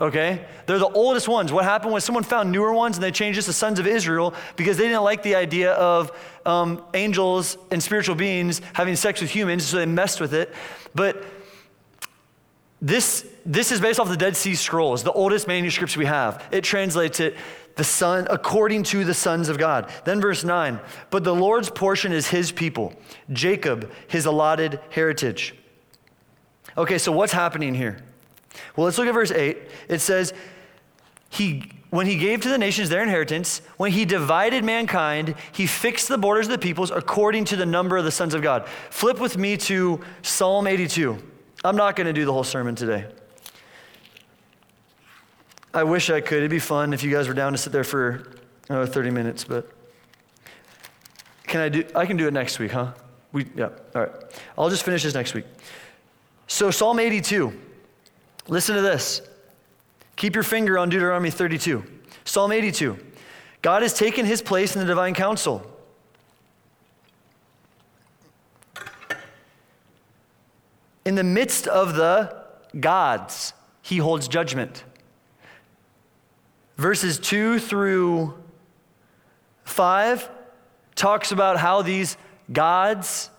Speaker 1: Okay? They're the oldest ones. What happened was someone found newer ones and they changed this to sons of Israel because they didn't like the idea of um, angels and spiritual beings having sex with humans, so they messed with it. But this, this is based off the Dead Sea Scrolls, the oldest manuscripts we have. It translates it the son according to the sons of God. Then verse 9, but the Lord's portion is his people, Jacob his allotted heritage. Okay, so what's happening here? Well, let's look at verse 8. It says he when he gave to the nations their inheritance, when he divided mankind, he fixed the borders of the peoples according to the number of the sons of God. Flip with me to Psalm 82. I'm not going to do the whole sermon today. I wish I could. It'd be fun if you guys were down to sit there for uh, 30 minutes, but can I do I can do it next week, huh? We yeah. All right. I'll just finish this next week. So Psalm 82. Listen to this. Keep your finger on Deuteronomy 32. Psalm 82. God has taken his place in the divine council. In the midst of the gods, he holds judgment. Verses 2 through 5 talks about how these gods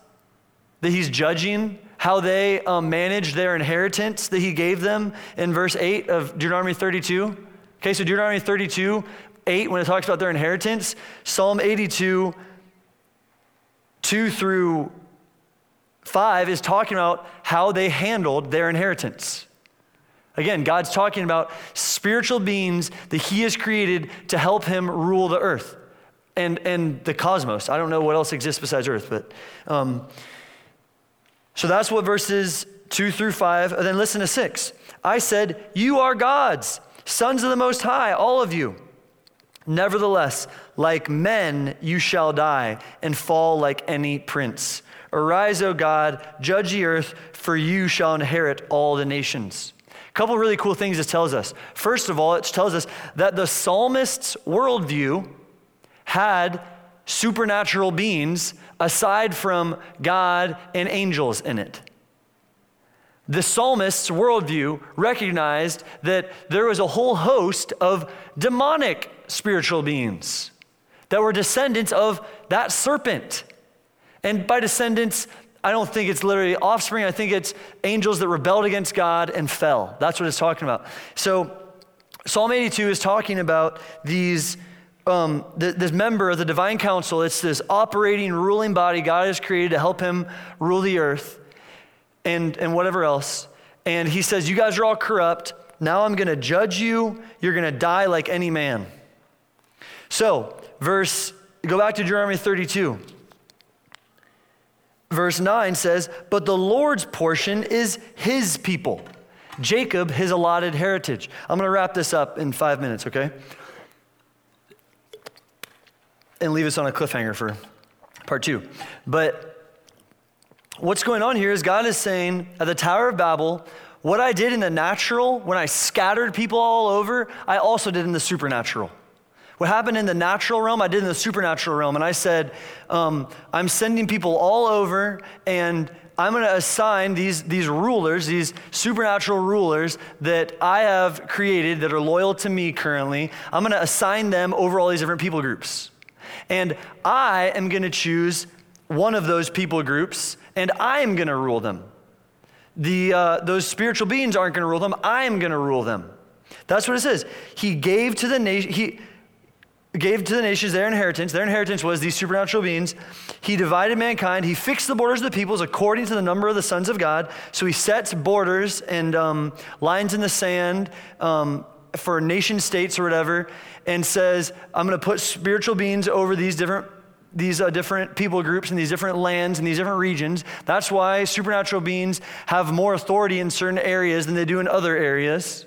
Speaker 1: that he's judging, how they um, manage their inheritance that he gave them in verse 8 of Deuteronomy 32. Okay, so Deuteronomy 32, 8, when it talks about their inheritance, Psalm 82, 2 through 5 is talking about how they handled their inheritance. Again, God's talking about spiritual beings that He has created to help Him rule the earth and, and the cosmos. I don't know what else exists besides earth, but. Um, so that's what verses 2 through 5. And then listen to 6. I said, You are gods, sons of the Most High, all of you. Nevertheless, like men you shall die and fall like any prince. Arise, O God, judge the earth, for you shall inherit all the nations. Couple really cool things this tells us. First of all, it tells us that the psalmist's worldview had supernatural beings aside from God and angels in it. The psalmist's worldview recognized that there was a whole host of demonic spiritual beings that were descendants of that serpent. And by descendants, I don't think it's literally offspring. I think it's angels that rebelled against God and fell. That's what it's talking about. So, Psalm 82 is talking about these um, this member of the divine council, it's this operating, ruling body God has created to help him rule the earth and, and whatever else. And he says, You guys are all corrupt. Now I'm going to judge you. You're going to die like any man. So, verse, go back to Deuteronomy 32. Verse 9 says, But the Lord's portion is his people, Jacob, his allotted heritage. I'm going to wrap this up in five minutes, okay? and leave us on a cliffhanger for part two. But what's going on here is God is saying at the Tower of Babel, what I did in the natural, when I scattered people all over, I also did in the supernatural. What happened in the natural realm, I did in the supernatural realm. And I said, um, I'm sending people all over, and I'm going to assign these, these rulers, these supernatural rulers that I have created that are loyal to me currently. I'm going to assign them over all these different people groups. And I am going to choose one of those people groups, and I am going to rule them. The, uh, those spiritual beings aren't going to rule them, I am going to rule them. That's what it says. He gave to the nation, he gave to the nations their inheritance. Their inheritance was these supernatural beings. He divided mankind. He fixed the borders of the peoples according to the number of the sons of God. So he sets borders and um, lines in the sand um, for nation states or whatever and says, I'm going to put spiritual beings over these different these uh, different people groups and these different lands and these different regions. That's why supernatural beings have more authority in certain areas than they do in other areas.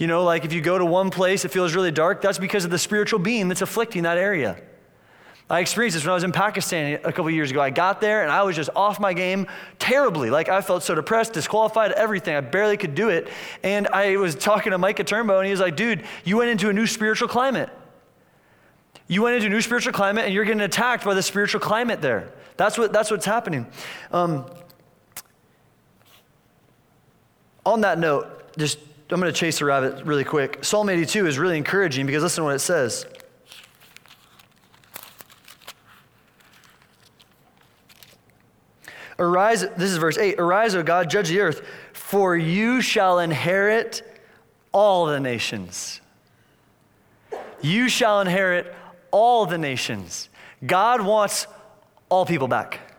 Speaker 1: You know, like if you go to one place, it feels really dark, that's because of the spiritual being that's afflicting that area. I experienced this when I was in Pakistan a couple years ago. I got there and I was just off my game terribly. Like I felt so depressed, disqualified, everything. I barely could do it. And I was talking to Micah Turnbow and he was like, dude, you went into a new spiritual climate. You went into a new spiritual climate and you're getting attacked by the spiritual climate there. That's, what, that's what's happening. Um, on that note, just I'm going to chase the rabbit really quick. Psalm 82 is really encouraging because listen to what it says. Arise, this is verse 8 Arise, O God, judge the earth, for you shall inherit all the nations. You shall inherit all the nations. God wants all people back.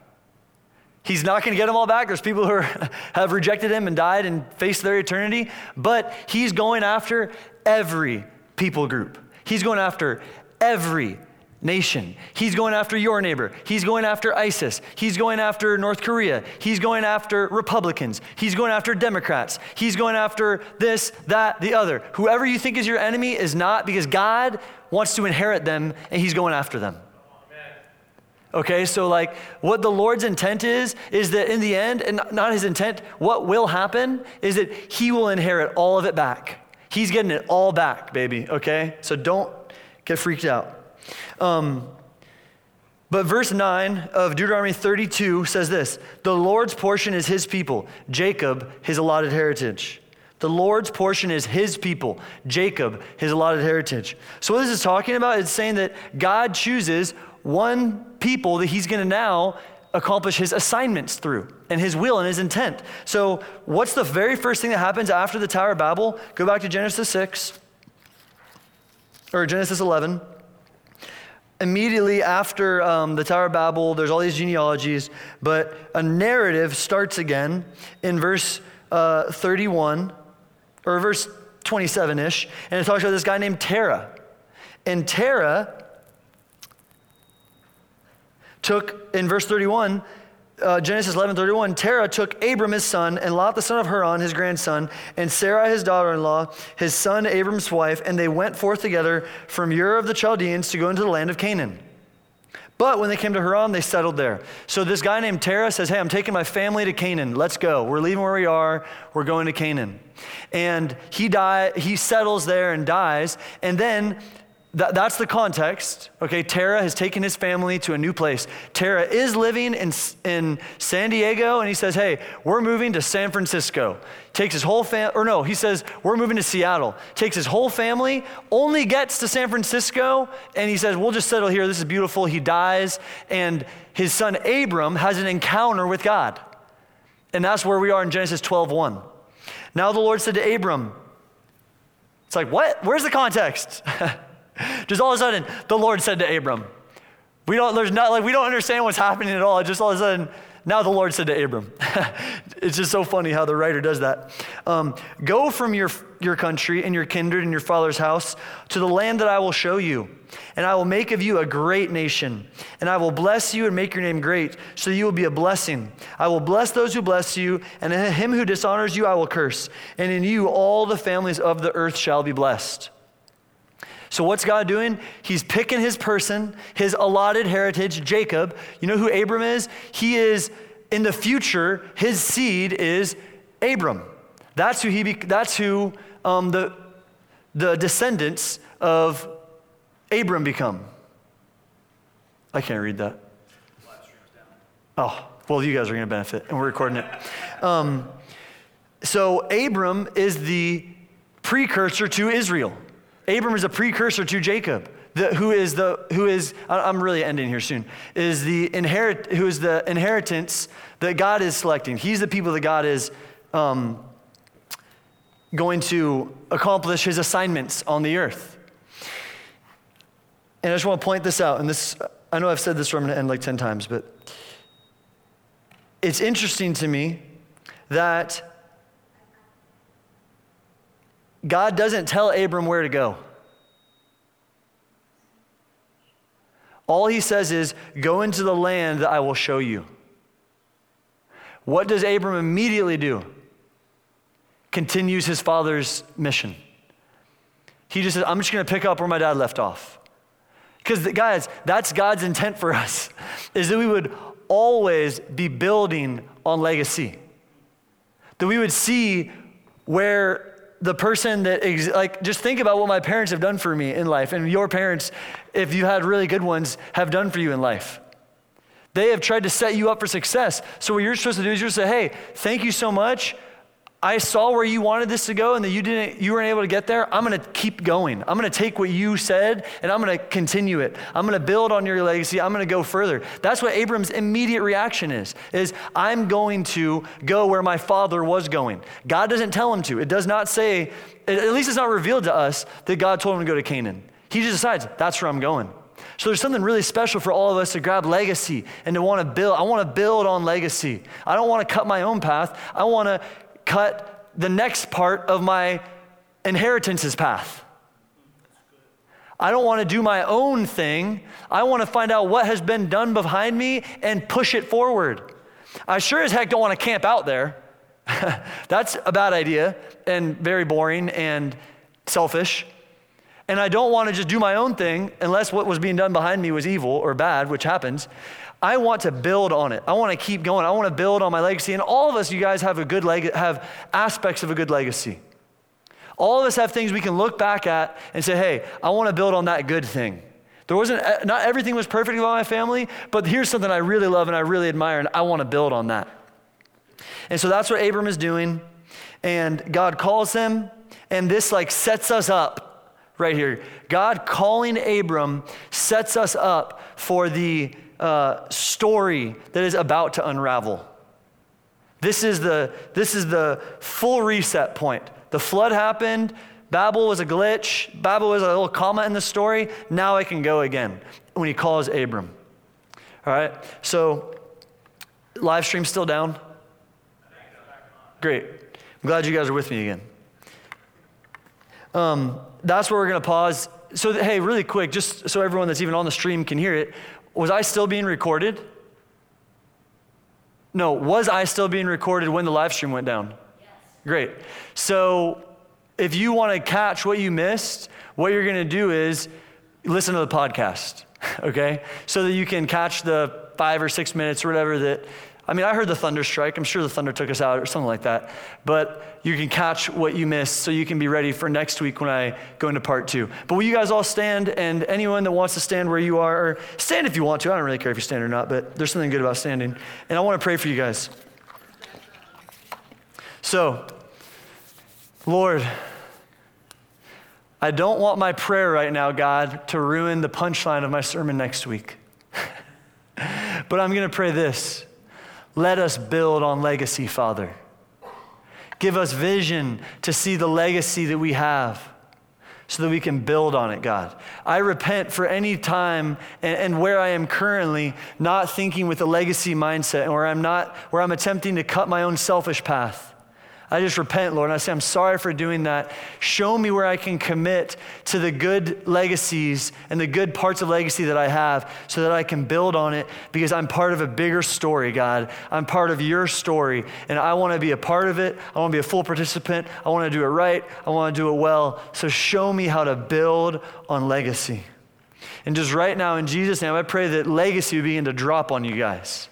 Speaker 1: He's not going to get them all back. There's people who are, <laughs> have rejected him and died and faced their eternity, but he's going after every people group. He's going after every nation. He's going after your neighbor. He's going after ISIS. He's going after North Korea. He's going after Republicans. He's going after Democrats. He's going after this, that, the other. Whoever you think is your enemy is not because God wants to inherit them and he's going after them. Okay, so like what the Lord's intent is, is that in the end, and not his intent, what will happen is that he will inherit all of it back. He's getting it all back, baby, okay? So don't get freaked out. Um, But verse 9 of Deuteronomy 32 says this The Lord's portion is his people, Jacob, his allotted heritage. The Lord's portion is his people, Jacob, his allotted heritage. So, what this is talking about is saying that God chooses one people that he's going to now accomplish his assignments through and his will and his intent. So, what's the very first thing that happens after the Tower of Babel? Go back to Genesis 6 or Genesis 11 immediately after um, the Tower of Babel, there's all these genealogies, but a narrative starts again in verse uh, 31 or verse 27 ish, and it talks about this guy named Terah. And Terah took, in verse 31, uh, Genesis 11, 31, Terah took Abram his son, and Lot the son of Haran his grandson, and Sarah his daughter in law, his son Abram's wife, and they went forth together from Ur of the Chaldeans to go into the land of Canaan. But when they came to Haran, they settled there. So this guy named Terah says, Hey, I'm taking my family to Canaan. Let's go. We're leaving where we are. We're going to Canaan. And he die, he settles there and dies. And then that, that's the context. Okay, Terah has taken his family to a new place. Terah is living in, in San Diego, and he says, Hey, we're moving to San Francisco. Takes his whole family, or no, he says, We're moving to Seattle. Takes his whole family, only gets to San Francisco, and he says, We'll just settle here. This is beautiful. He dies, and his son Abram has an encounter with God. And that's where we are in Genesis 12 1. Now the Lord said to Abram, It's like, what? Where's the context? <laughs> <laughs> Just all of a sudden, the Lord said to Abram, we don't, there's not, like, we don't understand what's happening at all. Just all of a sudden, now the Lord said to Abram. <laughs> it's just so funny how the writer does that. Um, Go from your, your country and your kindred and your father's house to the land that I will show you. And I will make of you a great nation. And I will bless you and make your name great, so you will be a blessing. I will bless those who bless you, and him who dishonors you I will curse. And in you all the families of the earth shall be blessed. So, what's God doing? He's picking his person, his allotted heritage, Jacob. You know who Abram is? He is, in the future, his seed is Abram. That's who, he be, that's who um, the, the descendants of Abram become. I can't read that. Oh, well, you guys are going to benefit, and we're recording it. Um, so, Abram is the precursor to Israel. Abram is a precursor to Jacob, the, who is the who is I'm really ending here soon. Is the inherit who is the inheritance that God is selecting. He's the people that God is um, going to accomplish His assignments on the earth. And I just want to point this out. And this I know I've said this from I'm going to end like ten times, but it's interesting to me that God doesn't tell Abram where to go. All he says is, Go into the land that I will show you. What does Abram immediately do? Continues his father's mission. He just says, I'm just going to pick up where my dad left off. Because, guys, that's God's intent for us, <laughs> is that we would always be building on legacy. That we would see where the person that, ex- like, just think about what my parents have done for me in life, and your parents, if you had really good ones, have done for you in life. They have tried to set you up for success. So, what you're supposed to do is you're say, hey, thank you so much. I saw where you wanted this to go and that you didn't you weren't able to get there. I'm going to keep going. I'm going to take what you said and I'm going to continue it. I'm going to build on your legacy. I'm going to go further. That's what Abram's immediate reaction is. Is I'm going to go where my father was going. God doesn't tell him to. It does not say at least it's not revealed to us that God told him to go to Canaan. He just decides that's where I'm going. So there's something really special for all of us to grab legacy and to want to build. I want to build on legacy. I don't want to cut my own path. I want to cut the next part of my inheritance's path. I don't want to do my own thing. I want to find out what has been done behind me and push it forward. I sure as heck don't want to camp out there. <laughs> That's a bad idea and very boring and selfish. And I don't want to just do my own thing unless what was being done behind me was evil or bad, which happens. I want to build on it. I want to keep going. I want to build on my legacy. And all of us, you guys, have a good leg- have aspects of a good legacy. All of us have things we can look back at and say, hey, I want to build on that good thing. There wasn't, uh, not everything was perfect about my family, but here's something I really love and I really admire, and I want to build on that. And so that's what Abram is doing. And God calls him, and this like sets us up right here. God calling Abram sets us up for the uh, story that is about to unravel. This is, the, this is the full reset point. The flood happened. Babel was a glitch. Babel was a little comma in the story. Now I can go again when he calls Abram. All right? So, live stream still down? Great. I'm glad you guys are with me again. Um, that's where we're going to pause. So, hey, really quick, just so everyone that's even on the stream can hear it, was I still being recorded? No, was I still being recorded when the live stream went down? Yes. Great. So, if you want to catch what you missed, what you're going to do is listen to the podcast, <laughs> okay? So that you can catch the five or six minutes or whatever that I mean, I heard the thunder strike. I'm sure the thunder took us out or something like that. But you can catch what you missed so you can be ready for next week when I go into part two. But will you guys all stand? And anyone that wants to stand where you are, stand if you want to. I don't really care if you stand or not, but there's something good about standing. And I want to pray for you guys. So, Lord, I don't want my prayer right now, God, to ruin the punchline of my sermon next week. <laughs> but I'm going to pray this. Let us build on legacy, Father. Give us vision to see the legacy that we have so that we can build on it, God. I repent for any time and, and, where I am currently not thinking with a legacy mindset, or I'm not where I'm attempting to cut my own selfish path. I just repent, Lord, and I say, I'm sorry for doing that. Show me where I can commit to the good legacies and the good parts of legacy that I have so that I can build on it because I'm part of a bigger story, God. I'm part of your story, and I want to be a part of it. I want to be a full participant. I want to do it right. I want to do it well. So show me how to build on legacy. And just right now, in Jesus' name, I pray that legacy would begin to drop on you guys.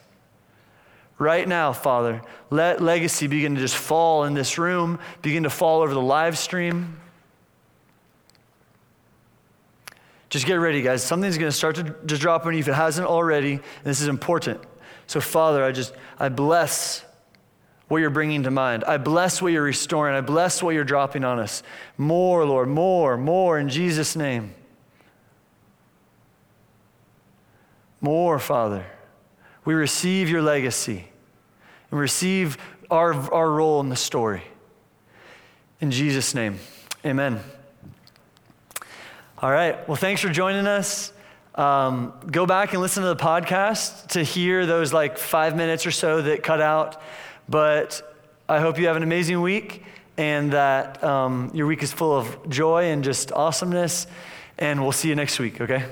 Speaker 1: Right now, Father, let legacy begin to just fall in this room, begin to fall over the live stream. Just get ready, guys. Something's going to start to drop on you if it hasn't already, and this is important. So, Father, I just, I bless what you're bringing to mind. I bless what you're restoring. I bless what you're dropping on us. More, Lord, more, more in Jesus' name. More, Father. We receive your legacy and receive our, our role in the story. In Jesus' name, amen. All right. Well, thanks for joining us. Um, go back and listen to the podcast to hear those like five minutes or so that cut out. But I hope you have an amazing week and that um, your week is full of joy and just awesomeness. And we'll see you next week, okay?